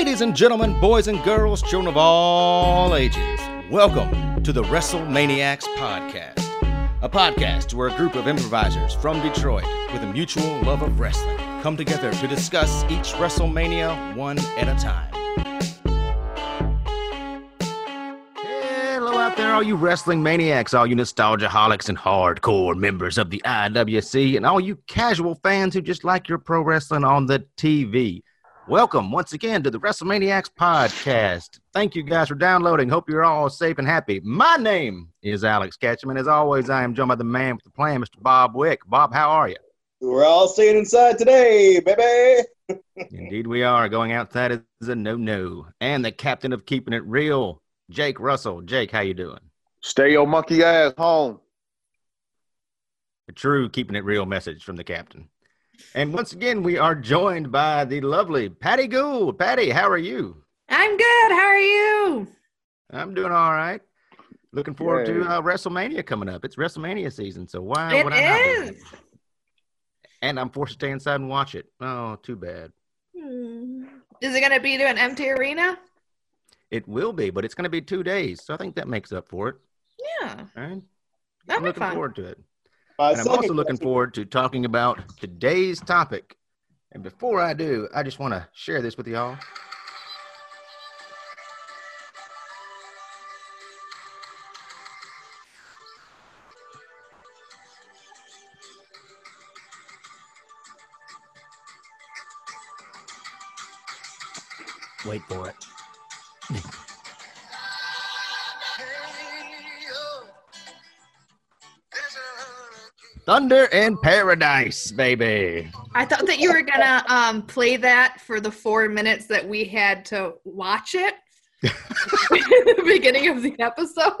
Ladies and gentlemen, boys and girls, children of all ages, welcome to the WrestleManiacs Podcast, a podcast where a group of improvisers from Detroit with a mutual love of wrestling come together to discuss each WrestleMania one at a time. Hello out there, all you wrestling maniacs, all you nostalgia holics and hardcore members of the IWC, and all you casual fans who just like your pro wrestling on the TV. Welcome once again to the WrestleManiacs podcast. Thank you guys for downloading. Hope you're all safe and happy. My name is Alex Ketchum, and as always, I am joined by the man with the plan, Mr. Bob Wick. Bob, how are you? We're all staying inside today, baby. Indeed, we are. Going outside is a no-no. And the captain of keeping it real, Jake Russell. Jake, how you doing? Stay your monkey ass home. A true keeping it real message from the captain. And once again, we are joined by the lovely Patty Gould. Patty, how are you? I'm good. How are you? I'm doing all right. Looking forward Yay. to uh, WrestleMania coming up. It's WrestleMania season, so why It would I not be? is. And I'm forced to stay inside and watch it. Oh, too bad. Hmm. Is it going to be to an empty arena? It will be, but it's going to be two days, so I think that makes up for it. Yeah, All right. that'd I'm be looking fun. forward to it. My And I'm also looking question- forward to talking about today's topic. And before I do, I just want to share this with y'all. Wait for it. Thunder in Paradise, baby. I thought that you were going to um, play that for the four minutes that we had to watch it in the beginning of the episode.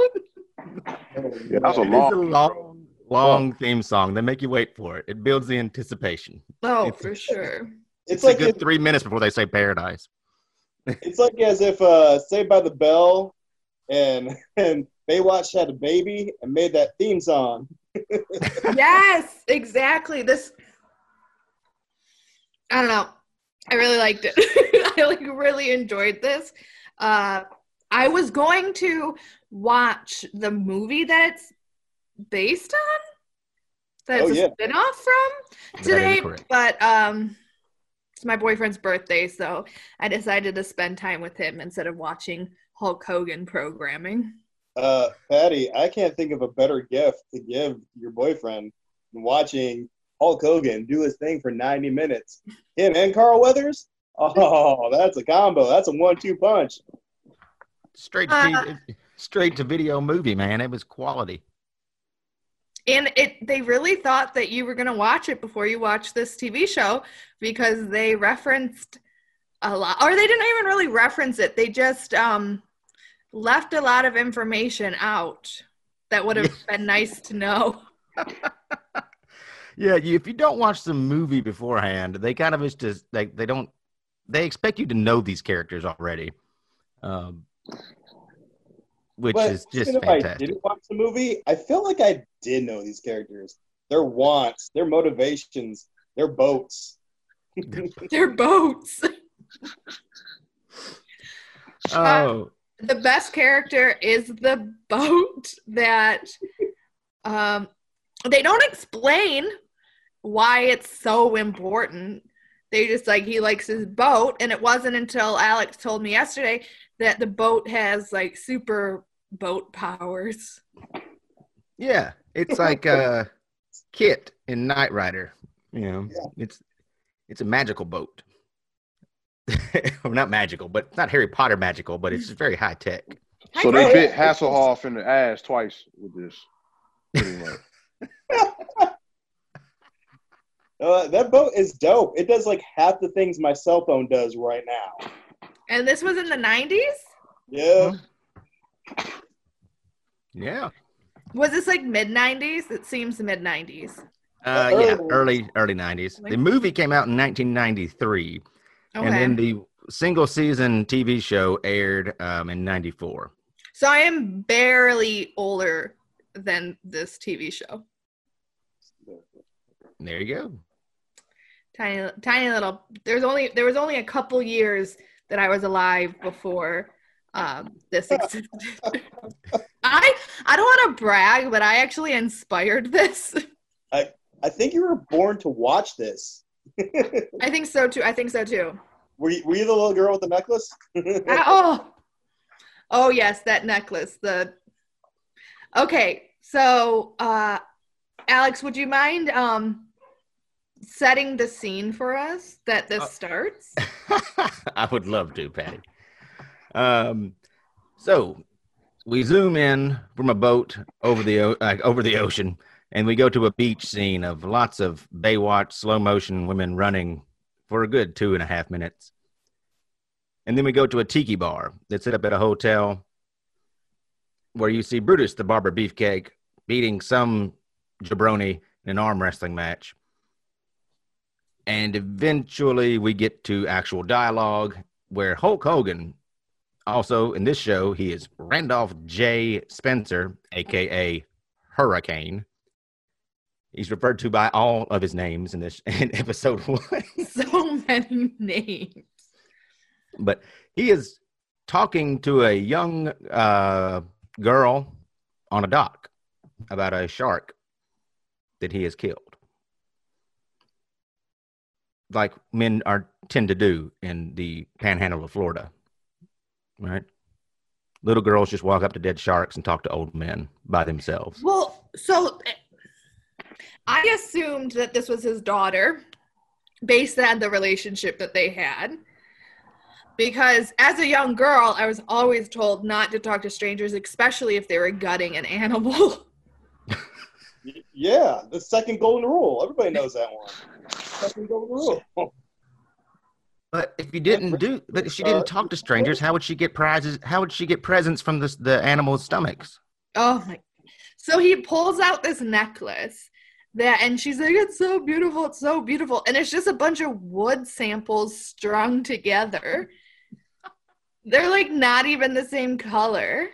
Yeah, that's a It is long. a long, long theme song. They make you wait for it. It builds the anticipation. Oh, It's- for sure. It's, It's, like a good if, three minutes before they say paradise. it's like as if uh, Saved by the Bell and and Baywatch had a baby and made that theme song. Yes, exactly. This, I don't know. I really liked it. I like really enjoyed this. Uh, I was going to watch the movie that it's based on, that Oh, it's yeah. a spinoff from today, but um, it's my boyfriend's birthday, so I decided to spend time with him instead of watching Hulk Hogan programming. Uh, Patty, I can't think of a better gift to give your boyfriend than watching Hulk Hogan do his thing for 90 minutes. Him and Carl Weathers? Oh, that's a combo. That's a one-two punch. Straight to, Uh, straight to video movie, man. It was quality. And it they really thought that you were going to watch it before you watched this TV show because they referenced a lot or they didn't even really reference it. They just um left a lot of information out that would have been nice to know. Yeah, you, if you don't watch the movie beforehand, they kind of is just like they don't. They expect you to know these characters already, um, which But is just even if I didn't watch the movie, I feel like I did know these characters. Their wants, their motivations, their boats. Their boats. Oh, the best character is the boat that um they don't explain why it's so important they just like he likes his boat and it wasn't until alex told me yesterday that the boat has like super boat powers yeah, it's like uh, KITT in Knight Rider. You know, Yeah. it's it's a magical boat. well, not magical, but not Harry Potter magical, but it's very high tech. So they bit Hasselhoff in the ass twice with this. Uh, that boat is dope. It does like half the things my cell phone does right now. and this was in the 90s Yeah. Yeah. was this like mid 90s it seems mid 90s Uh, yeah, Oh. early early nineties. The movie came out in 1993, okay and then the single season TV show aired um, in '94. so i am barely older than this tv show There you go. tiny tiny little there's only there was only a couple years that I was alive before um, this existed. I I don't want to brag, but I actually inspired this. I think you were born to watch this. I think so too. I think so too. Were you, were you the little girl with the necklace? Ah, oh, oh yes, that necklace. The okay. So, uh, Alex, would you mind um, setting the scene for us that this Uh, starts? I would love to, Patty. Um, so we zoom in from a boat over the o- uh, over the ocean, and we go to a beach scene of lots of Baywatch slow motion women running for a good two and a half minutes, and then we go to a tiki bar that's set up at a hotel, where you see Brutus the barber beefcake beating some jabroni in an arm wrestling match. And eventually we get to actual dialogue where Hulk Hogan, also in this show, he is Randolph J. Spencer, aka Hurricane. He's referred to by all of his names in this in episode one. so many names. but he is talking to a young uh, girl on a dock about a shark that he has killed like men are tend to do in the panhandle of florida right little girls just walk up to dead sharks and talk to old men by themselves Well, so eh, I assumed that this was his daughter based on the relationship that they had. Because as a young girl, I was always told not to talk to strangers, especially if they were gutting an animal. Yeah, the second golden rule. Everybody knows that one. Second golden rule. but if you didn't do but if she didn't talk to strangers how would she get prizes how would she get presents from the, the animals stomachs Oh my. So he pulls out this necklace that, and she's like, it's so beautiful. It's so beautiful. And it's just a bunch of wood samples strung together. They're like not even the same color.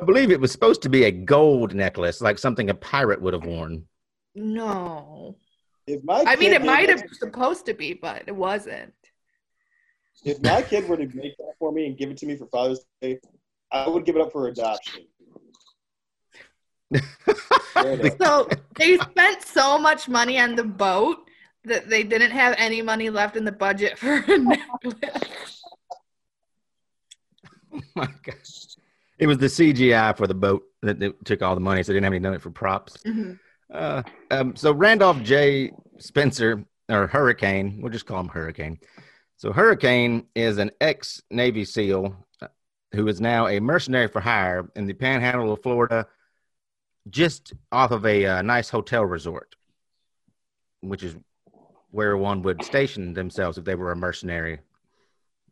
I believe it was supposed to be a gold necklace, like something a pirate would have worn. No. If my I mean, it made might that- have supposed to be, but it wasn't. If my kid were to make that for me and give it to me for Father's Day, I would give it up for adoption. So they spent so much money on the boat that they didn't have any money left in the budget for a necklace. Oh my gosh. It was the CGI for the boat that, that took all the money, so they didn't have any money for props. Mhm. Uh, um, so Randolph J. Spencer, or Hurricane, we'll just call him Hurricane. So Hurricane is an ex Navy SEAL uh, who is now a mercenary for hire in the panhandle of Florida, just off of a uh, nice hotel resort, which is where one would station themselves if they were a mercenary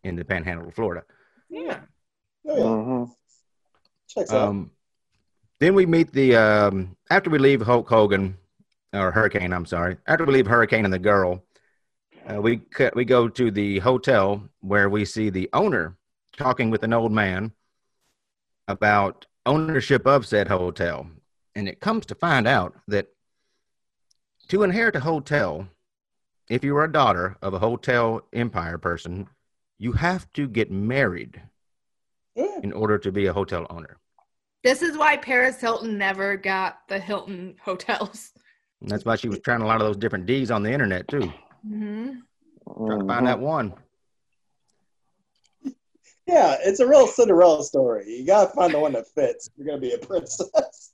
in the panhandle of Florida. Yeah. Oh, yeah. Mhm. Checks out. Um, then we meet the um, after we leave Hulk Hogan or Hurricane. I'm sorry. After we leave Hurricane and the girl, uh, we cut, we go to the hotel where we see the owner talking with an old man about ownership of said hotel, and it comes to find out that to inherit a hotel, if you are a daughter of a hotel empire person, you have to get married Yeah. in order to be a hotel owner. This is why Paris Hilton never got the Hilton hotels. And that's why she was trying a lot of those different D's on the internet too. hmm Trying to find that one. Yeah, it's a real Cinderella story. You gotta find the one that fits. You're gonna be a princess.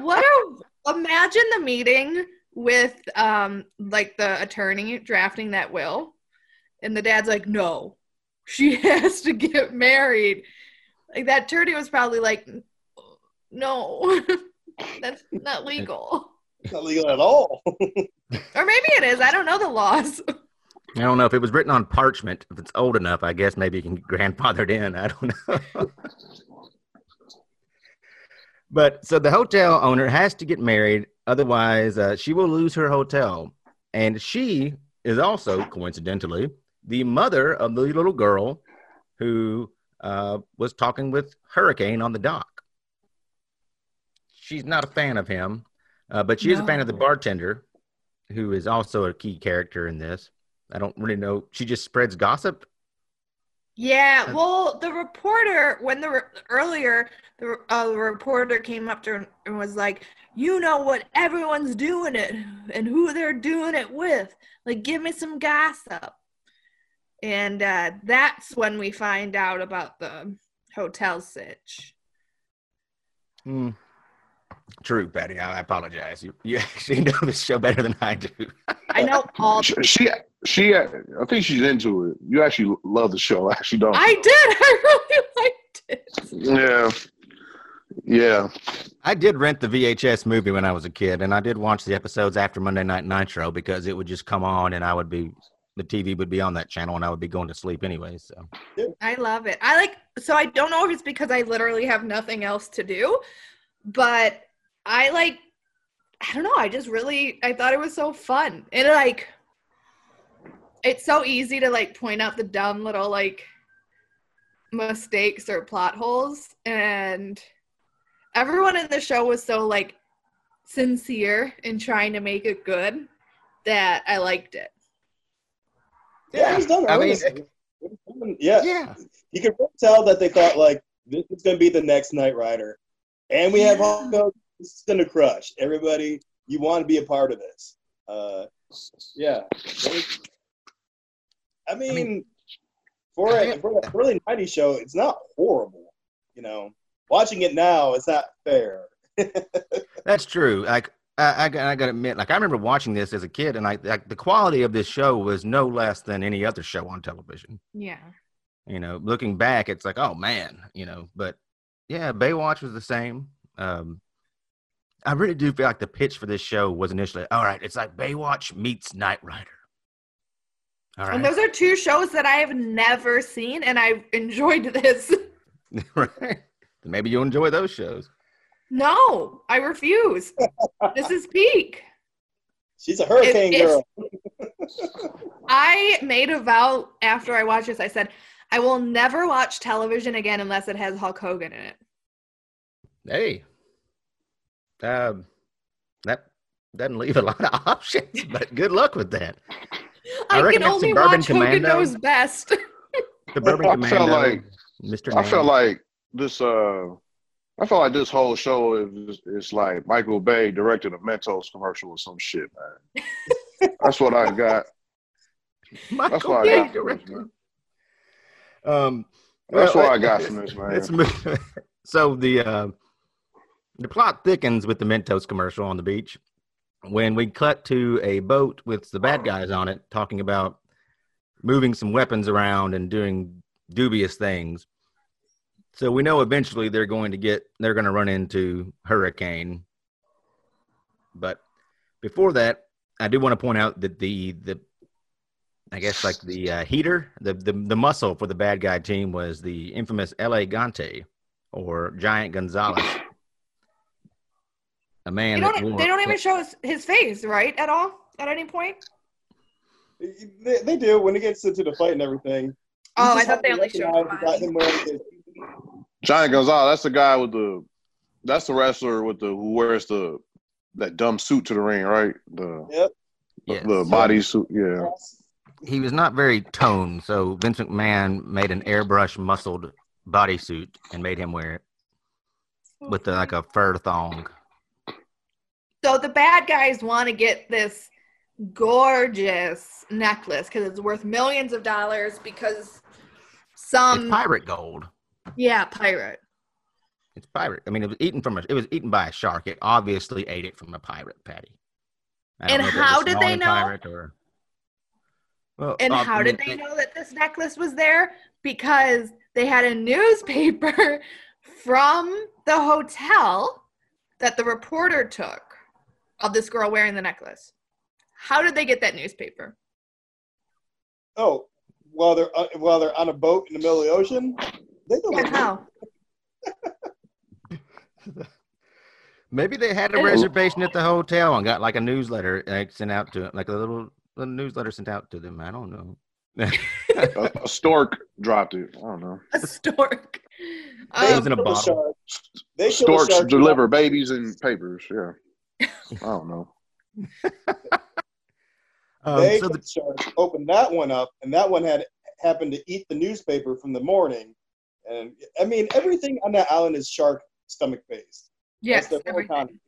What a imagine the meeting with um like the attorney drafting that will, and the dad's like, no, she has to get married. Like that attorney was probably like, no, that's not legal. It's not legal at all. Or maybe it is. I don't know the laws. I don't know if it was written on parchment. If it's old enough, I guess maybe you can get grandfathered in. I don't know. But so the hotel owner has to get married, otherwise, uh, she will lose her hotel. And she is also, coincidentally, the mother of the little girl who uh, was talking with Hurricane on the dock. She's not a fan of him, uh, but she is a fan of the bartender, who is also a key character in this. I don't really know. She just spreads gossip. Yeah, well, the reporter when the re- earlier the uh, reporter came up to her and was like, "You know what everyone's doing it and who they're doing it with. Like, give me some gossip." And uh, that's when we find out about the hotel sitch. Hmm. True, Patty. I I apologize. You you actually know this show better than I do. I know all. She, she, she, uh, I think she's into it. You actually love the show, I actually, don't? I did. I really liked it. Yeah. Yeah. I did rent the VHS movie when I was a kid, and I did watch the episodes after Monday Night Nitro because it would just come on, and I would be the TV would be on that channel, and I would be going to sleep anyway. So I love it. I like so I don't know if it's because I literally have nothing else to do, but I like I don't know, I just really I thought it was so fun. And like it's so easy to like point out the dumb little like mistakes or plot holes and everyone in the show was so like sincere in trying to make it good that I liked it. Yeah, it was done I mean, earnestly. It was done- yeah, yeah, you could really tell that they thought like this is going to be the next Knight Rider, and we have Yeah. Hulk Hogan. This is going to crush everybody. You want to be a part of this? Uh, yeah. I mean, mean, for I a think- for a early '90s show, it's not horrible. You know, watching it now, it's not fair. that's true. Like I, I, got- I got to admit, like I remember watching this as a kid, and I like the quality of this show was no less than any other show on television. Yeah. You know, looking back, it's like, oh man, you know. But yeah, Baywatch was the same. Um, I really do feel like the pitch for this show was initially, all right, it's like Baywatch meets Knight Rider. All And those are two shows that I have never seen and I've enjoyed this. right. Maybe you'll enjoy those shows. No, I refuse. this is peak. She's a hurricane If- if- girl. I made a vow after I watched this. I said, I will never watch television again unless it has Hulk Hogan in it. Hey, um, that doesn't leave a lot of options, but good luck with that. I I, can only Suburban watch Hogan Commando- Knows Best. Suburban I Commando, felt like- Mr. I felt like this. Uh, I felt like this whole show is is like Michael Bay directed a Mentos commercial or some shit, man. That's what I got. Michael what I Bay got from this, directed. Um, That's well, what I got from this, man. It's so the uh, the plot thickens with the Mentos commercial on the beach when we cut to a boat with the bad guys on it talking about moving some weapons around and doing dubious things. So we know eventually they're going to get they're going to run into Hurricane. But before that, I do want to point out that the the I guess like the uh, heater, the, the the muscle for the bad guy team was the infamous El Gigante or Giant Gonzalez, a They man. that don't, wore- they don't even show his, his face, right? At all? At any point? They, they do when it gets into the fight and everything. You Oh, I thought they only showed recognize the you got body. him wearing his- Johnny Gonzalez. That's the guy with the. That's the wrestler with the who wears the that dumb suit to the ring, right? The Yep. Yes. the body suit. Yeah. he was not very toned, so Vince McMahon made an airbrush muscled bodysuit and made him wear it with the, like a fur thong. So the bad guys want to get this gorgeous necklace because it's worth millions of dollars because some it's pirate gold. yeah pirate It's pirate. I mean, it was eaten from a. It was eaten by a shark. It obviously ate it from a pirate, Patty. And know if it was how did they know? Or, well, and uh, how I did they know that this necklace was there because they had a newspaper from the hotel that the reporter took of this girl wearing the necklace how did they get that newspaper Oh, while they're uh, while they're on a boat in the middle of the ocean. They don't yeah how Maybe they had a reservation at the hotel and got like a newsletter like, sent out to like a little, little newsletter sent out to them. I don't know. a, a stork dropped it. I don't know. a stork It was um, in a bottle. shark. They Storks deliver babies and papers. Yeah. I don't know. Um, they so the, shark opened that one up, and that one had happened to eat the newspaper from the morning. And I mean, everything on that island is shark stomach based. Yes. That's their whole everything. economy.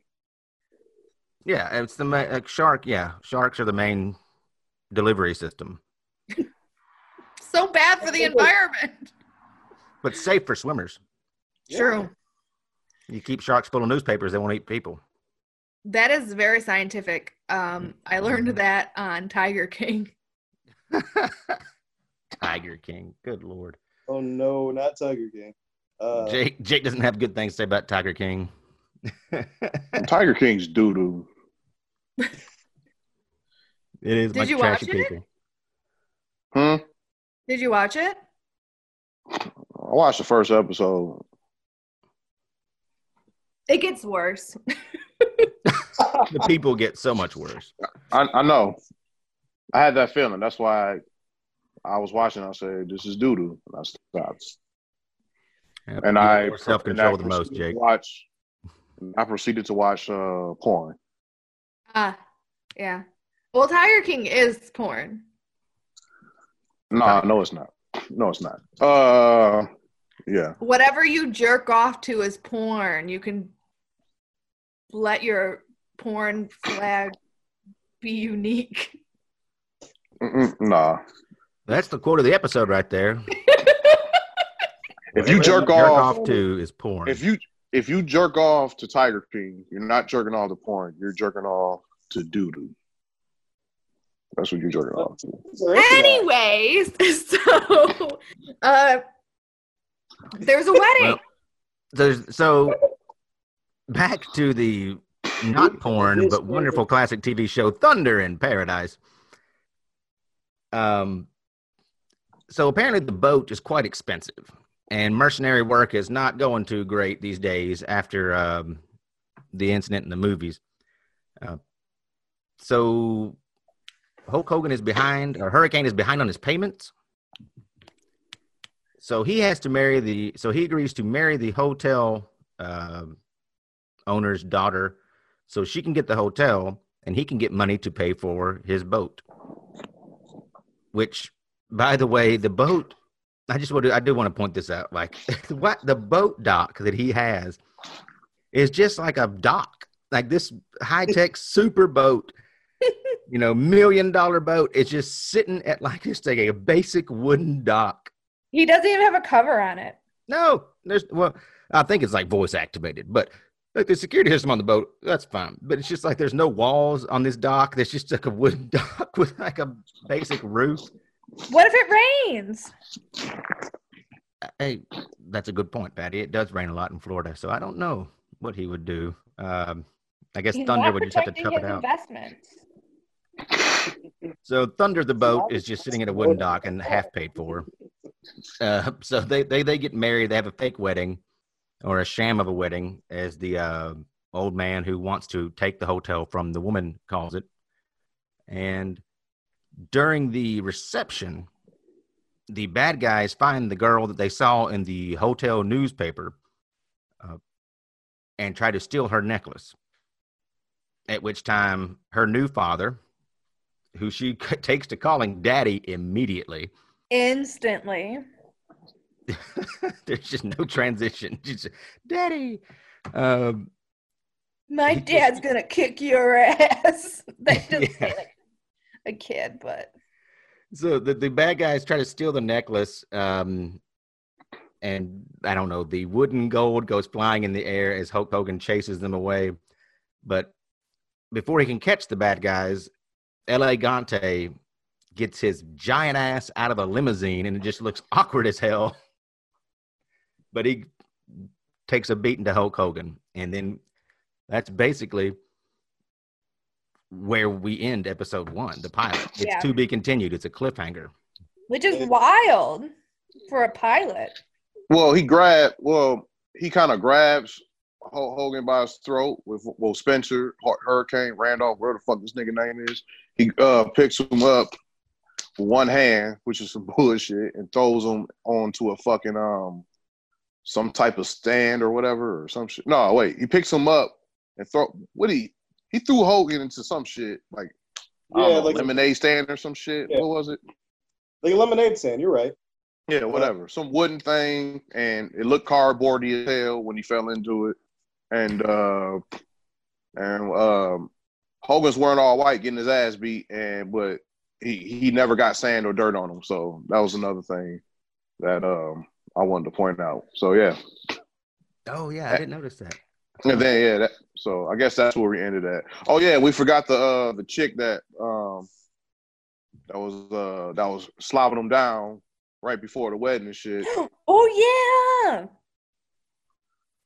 yeah, it's the ma- uh, shark. Yeah, sharks are the main delivery system, So bad for the environment. but safe for swimmers. Yeah. True. You keep sharks full of newspapers, they won't eat people. That is very scientific. Um, I learned that on Tiger King. Tiger King. Good lord. Oh no, not Tiger King. Uh, Jake Jake doesn't have good things to say about Tiger King. Tiger King's doo doo. it is Did like you trashy watch it? people. Hmm. Did you watch it? I watched the first episode. It gets worse. The people get so much worse. I, I know. I had that feeling. That's why I, I was watching. I said, "This is doo doo," and I stopped. And I self control the most, Jake. Watch. I proceeded to watch uh, porn. Ah, yeah. Well, Tiger King is porn. No, no, it's not. No, it's not. Uh, yeah. Whatever you jerk off to is porn. You can let your porn flag be unique. Mm-mm, nah. That's the quote of the episode right there. If you Whatever jerk off, off to is porn. if you if you jerk off to Tiger King, you're not jerking off to porn. You're jerking off to doo doo. That's what you're jerking off to. they're into that. Anyways, so uh, there's a wedding. Well, there's so back to the not porn but wonderful classic TV show Thunder in Paradise. Um, so apparently the boat is quite expensive, and mercenary work is not going too great these days after um, the incident in the movies. Uh, so Hulk Hogan is behind, or Hurricane is behind on his payments. So he has to marry the. So he agrees to marry the hotel um owner's daughter, so she can get the hotel, and he can get money to pay for his boat. Which, by the way, the boat. I just want to. I do want to point this out. Like what the boat dock that he has is just like a dock, like this high tech super boat. You know, million dollar boat. It's just sitting at like just like a basic wooden dock. He doesn't even have a cover on it. No, there's well, I think it's like voice activated, but like the security system on the boat, that's fine. But it's just like there's no walls on this dock. There's just like a wooden dock with like a basic roof. What if it rains? Hey, that's a good point, Patty. It does rain a lot in Florida, so I don't know what he would do. Um, I guess He's Thunder would just have to tough it out. investments. So Thunder the boat is just sitting at a wooden dock and half paid for. Uh, so they, they they get married. They have a fake wedding or a sham of a wedding, as the uh, old man who wants to take the hotel from the woman calls it. And during the reception, the bad guys find the girl that they saw in the hotel newspaper uh, and try to steal her necklace. At which time, her new father, who she takes to calling daddy immediately, Instantly. there's just no transition. Just, daddy. Um, My just- dad's gonna kick your ass. That doesn't Yeah. say like a kid, but so the, the bad guys try to steal the necklace. Um, and I don't know, the wooden gold goes flying in the air as Hulk Hogan chases them away. But before he can catch the bad guys, El Gigante gets his giant ass out of a limousine and it just looks awkward as hell. But he takes a beating to Hulk Hogan. And then that's basically where we end episode one, the pilot. It's Yeah. to be continued. It's a cliffhanger. which is wild for a pilot. Well, he grabbed. Well, he kind of grabs Hulk Hogan by his throat with well Spencer Hurricane Randolph, where the fuck this nigga name is. He uh picks him up with one hand, which is some bullshit, and throws him onto a fucking um some type of stand or whatever or some shit. No, wait, he picks him up and throw. What he he threw Hogan into some shit like Yeah, know, like lemonade stand or some shit. Yeah. What was it? like a lemonade stand. You're right. Yeah, whatever. Some wooden thing, and it looked cardboardy as hell when he fell into it. And uh, and um, Hogan's wearing all white, getting his ass beat, and but he he never got sand or dirt on him. So that was another thing that um I wanted to point out. So yeah, Oh yeah, I didn't notice that. and then yeah, that, so I guess that's where we ended at. Oh yeah, we forgot the uh the chick that um that was uh that was slobbing them down right before the wedding and shit. Oh yeah.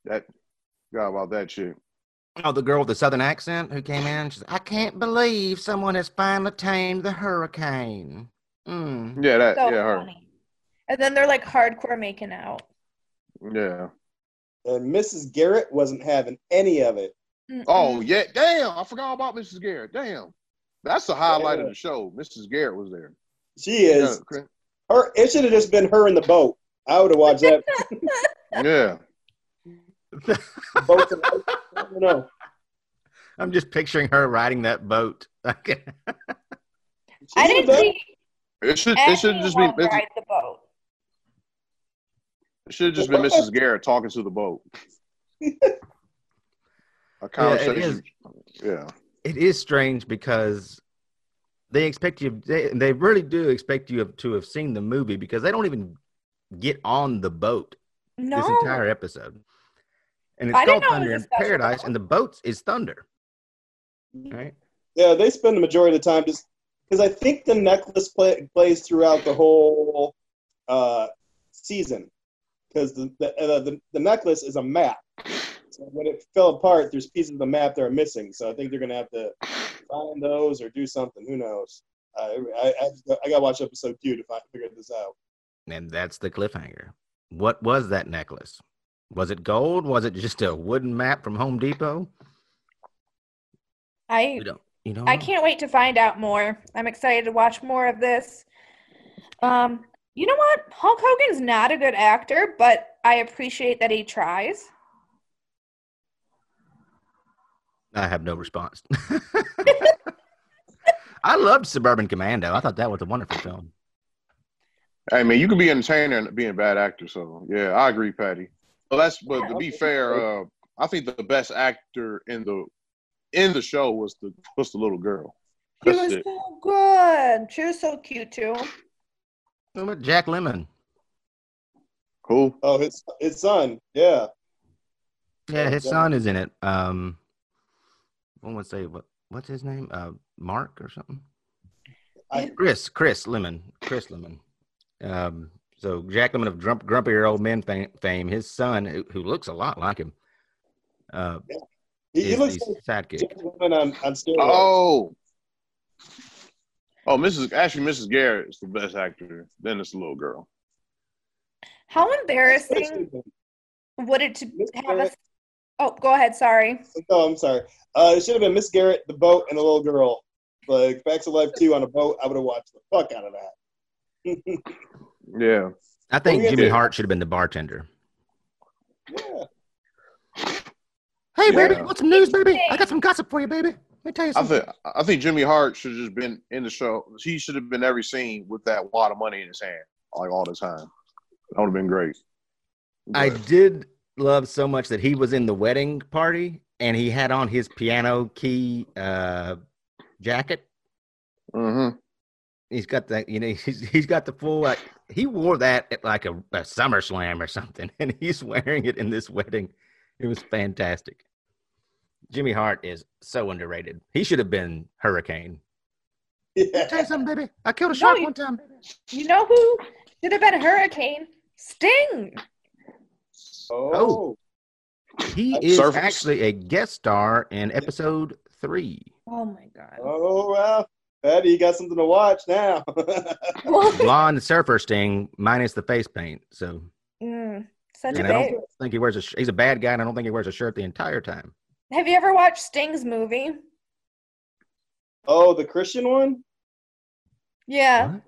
That forgot about that chick. Oh, the girl with the southern accent who came in. She's, I can't believe someone has finally tamed the hurricane. Mm. Yeah, that So yeah her. funny. And then they're like hardcore making out. Yeah. And Mrs. Garrett wasn't having any of it. Oh Mm-mm. yeah, damn! I forgot about Mrs. Garrett. Damn, that's the highlight of the show. Mrs. Garrett was there. She is Yeah, her. It should have just been her in the boat. I would have watched that. yeah. boat I don't know. I'm just picturing her riding that boat. I didn't done- see It should it should just be anyone ride the boat. Should have just been Mrs. Garrett talking to the boat. A conversation. Yeah, it is strange because they expect you. They, they really do expect you to have seen the movie because they don't even get on the boat No. this entire episode. And it's I called know it Thunder in Paradise, and the boat is Thunder. Right? Yeah, they spend the majority of the time just because I think the necklace play, plays throughout the whole uh, season because the the, uh, the the necklace is a map. So when it fell apart, there's pieces of the map that are missing. So I think they're gonna have to find those or do something. Who knows? Uh, I I, I got to watch episode two to find, figure this out. And that's the cliffhanger. What was that necklace? Was it gold? Was it just a wooden map from Home Depot? I We don't. You know. I can't wait to find out more. I'm excited to watch more of this. Um, you know what? Hulk Hogan's not a good actor, but I appreciate that he tries. I have no response. I loved Suburban Commando. I thought that was a wonderful film. Hey man, you can be entertaining and be a bad actor. So yeah, I agree, Patty. Well, that's but to be fair, uh, I think the best actor in the in the show was the was the little girl. She That's was it. so good. She was so cute too. What about Jack Lemmon? Cool. Oh, his his son. Yeah. Yeah, his Yeah. son is in it. Um, one would say what? What's his name? Uh, Mark or something? I- Chris. Chris Lemmon. Chris Lemmon. Um, so Jack Lemmon of Grump, Grumpier Old Men fame, fame, his son, who, who looks a lot like him, uh, He, he looks the like sidekick. Jack Lemmon on on steroids. Oh. Oh, Mrs. Actually, Mrs. Garrett is the best actor. Then it's the little girl. How embarrassing would it to Miss have a Garrett. Oh, go ahead, sorry. Oh, I'm sorry. Uh, it should have been Miss Garrett, the boat, and the little girl. Like Facts of Life 2 on a boat. I would have watched the fuck out of that. Yeah. I think yeah, Jimmy dude. Hart should have been the bartender. yeah. Hey, Yeah. baby, what's some news, baby? I got some gossip for you, baby. Let me tell you I think I think Jimmy Hart should have just been in the show. He should have been every scene with that wad of money in his hand, like all the time. That would have been great. I did love so much that he was in the wedding party and he had on his piano key uh, jacket. Mhm. He's got that, you know, he's, he's got the full, like, he wore that at like a, a Summer Slam or something, and he's wearing it in this wedding. It was fantastic. Jimmy Hart is so underrated. He should have been Hurricane. Yeah. Tell you something, baby. I killed a No, shark you- one time. You know who should have been Hurricane? Sting. Oh. He is Surface. actually a guest star in episode three. Oh my god. Oh, well. Patty, you got something to watch now. Blonde surfer sting minus the face paint. So Mm, such and a I babe. don't think he wears a. sh- He's a bad guy, and I don't think he wears a shirt the entire time. Have you ever watched Sting's movie? oh, the Christian one? Yeah. What?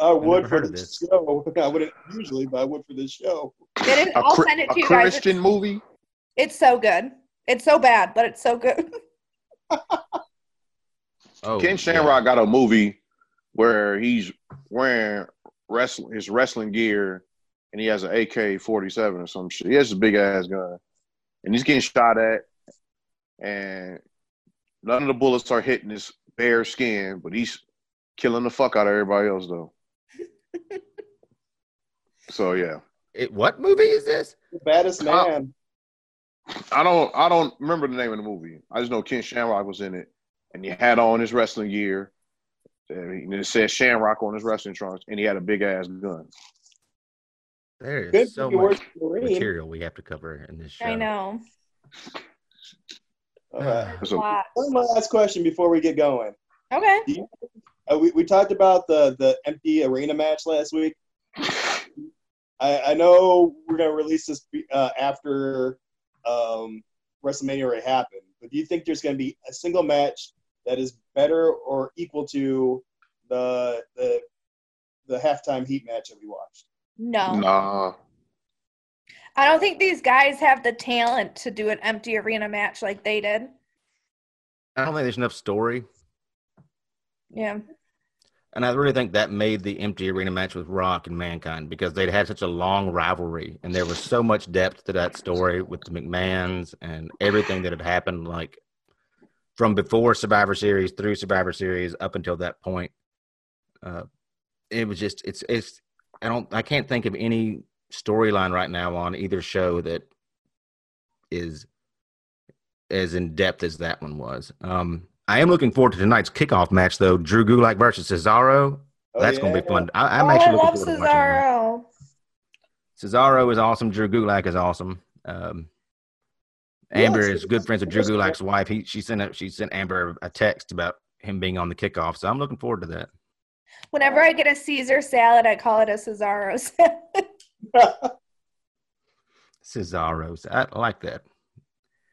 I would never for heard of this this. show. I wouldn't usually, but I would for this show. It is, A, I'll Chri- send it a to you guys. Christian movie. It's so good. It's so bad, but it's so good. Oh, Ken yeah. Shamrock got a movie where he's wearing wrestling his wrestling gear and he has an AK forty seven or some shit. He has a big ass gun. And he's getting shot at and none of the bullets are hitting his bare skin, but he's killing the fuck out of everybody else though. so yeah. It, what movie is this? The baddest man. I don't I don't remember the name of the movie. I just know Ken Shamrock was in it and he had on his wrestling gear. And it said Shamrock on his wrestling trunks and he had a big ass gun. There Good so he much material we have to cover in this show. I know. Okay. So- Lot. One last question before we get going. Okay. Uh, we, we talked about the, the empty arena match last week. I, I know we're going to release this uh, after um, WrestleMania already happened, but do you think there's going to be a single match that is better or equal to the the the halftime heat match that we watched? No. Nah. I don't think these guys have the talent to do an empty arena match like they did. I don't think there's enough story. Yeah. And I really think that made the empty arena match with Rock and Mankind because they'd had such a long rivalry and there was so much depth to that story with the McMahons and everything that had happened, like from before Survivor Series through Survivor Series up until that point. Uh, it was just it's it's I don't I can't think of any storyline right now on either show that is as in depth as that one was. Um, I am looking forward to tonight's kickoff match, though. Drew Gulak versus Cesaro. Oh, That's going to be fun. I, I'm oh, actually I looking love forward to watching that. Cesaro. Cesaro is awesome. Drew Gulak is awesome. Um, Amber Yes, is good friends with Drew. Gulak's wife. He she sent a, she sent Amber a text about him being on the kickoff, so I'm looking forward to that. Whenever I get a Caesar salad, I call it a Cesaro salad. Cesaro's, I like that.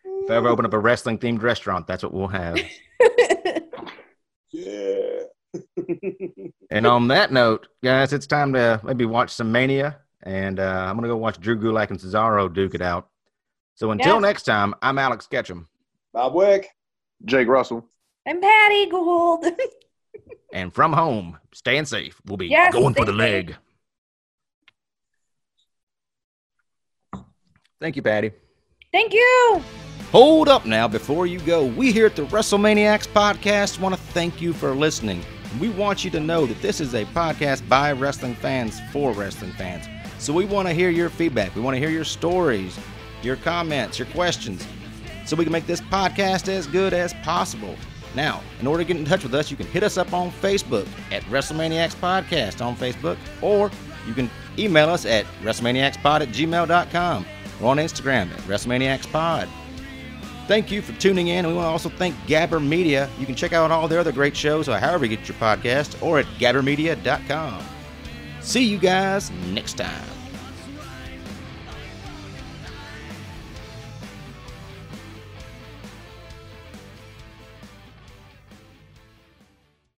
If I ever open up a wrestling themed restaurant, that's what we'll have. yeah. And on that note, guys, it's time to maybe watch some Mania, and uh, I'm gonna go watch Drew Gulak and Cesaro duke it out. So until Yeah. next time, I'm Alex Ketchum, Bob Wick. Jake Russell. I'm Patty Gould. and from home, staying safe. We'll be Yes, going for the safe. leg. Thank you, Patty. Thank you. Hold up now before you go. We here at the WrestleManiacs podcast want to thank you for listening. We want you to know that this is a podcast by wrestling fans for wrestling fans. So we want to hear your feedback. We want to hear your stories, your comments, your questions, so we can make this podcast as good as possible. Now, in order to get in touch with us, you can hit us up on Facebook at WrestleManiacs Podcast on Facebook, or you can email us at WrestleManiacsPod at gmail.com or on Instagram at WrestleManiacsPod. Thank you for tuning in. And we want to also thank Gabber Media. You can check out all their other great shows, or however you get your podcast, or at gabbermedia.com. See you guys next time.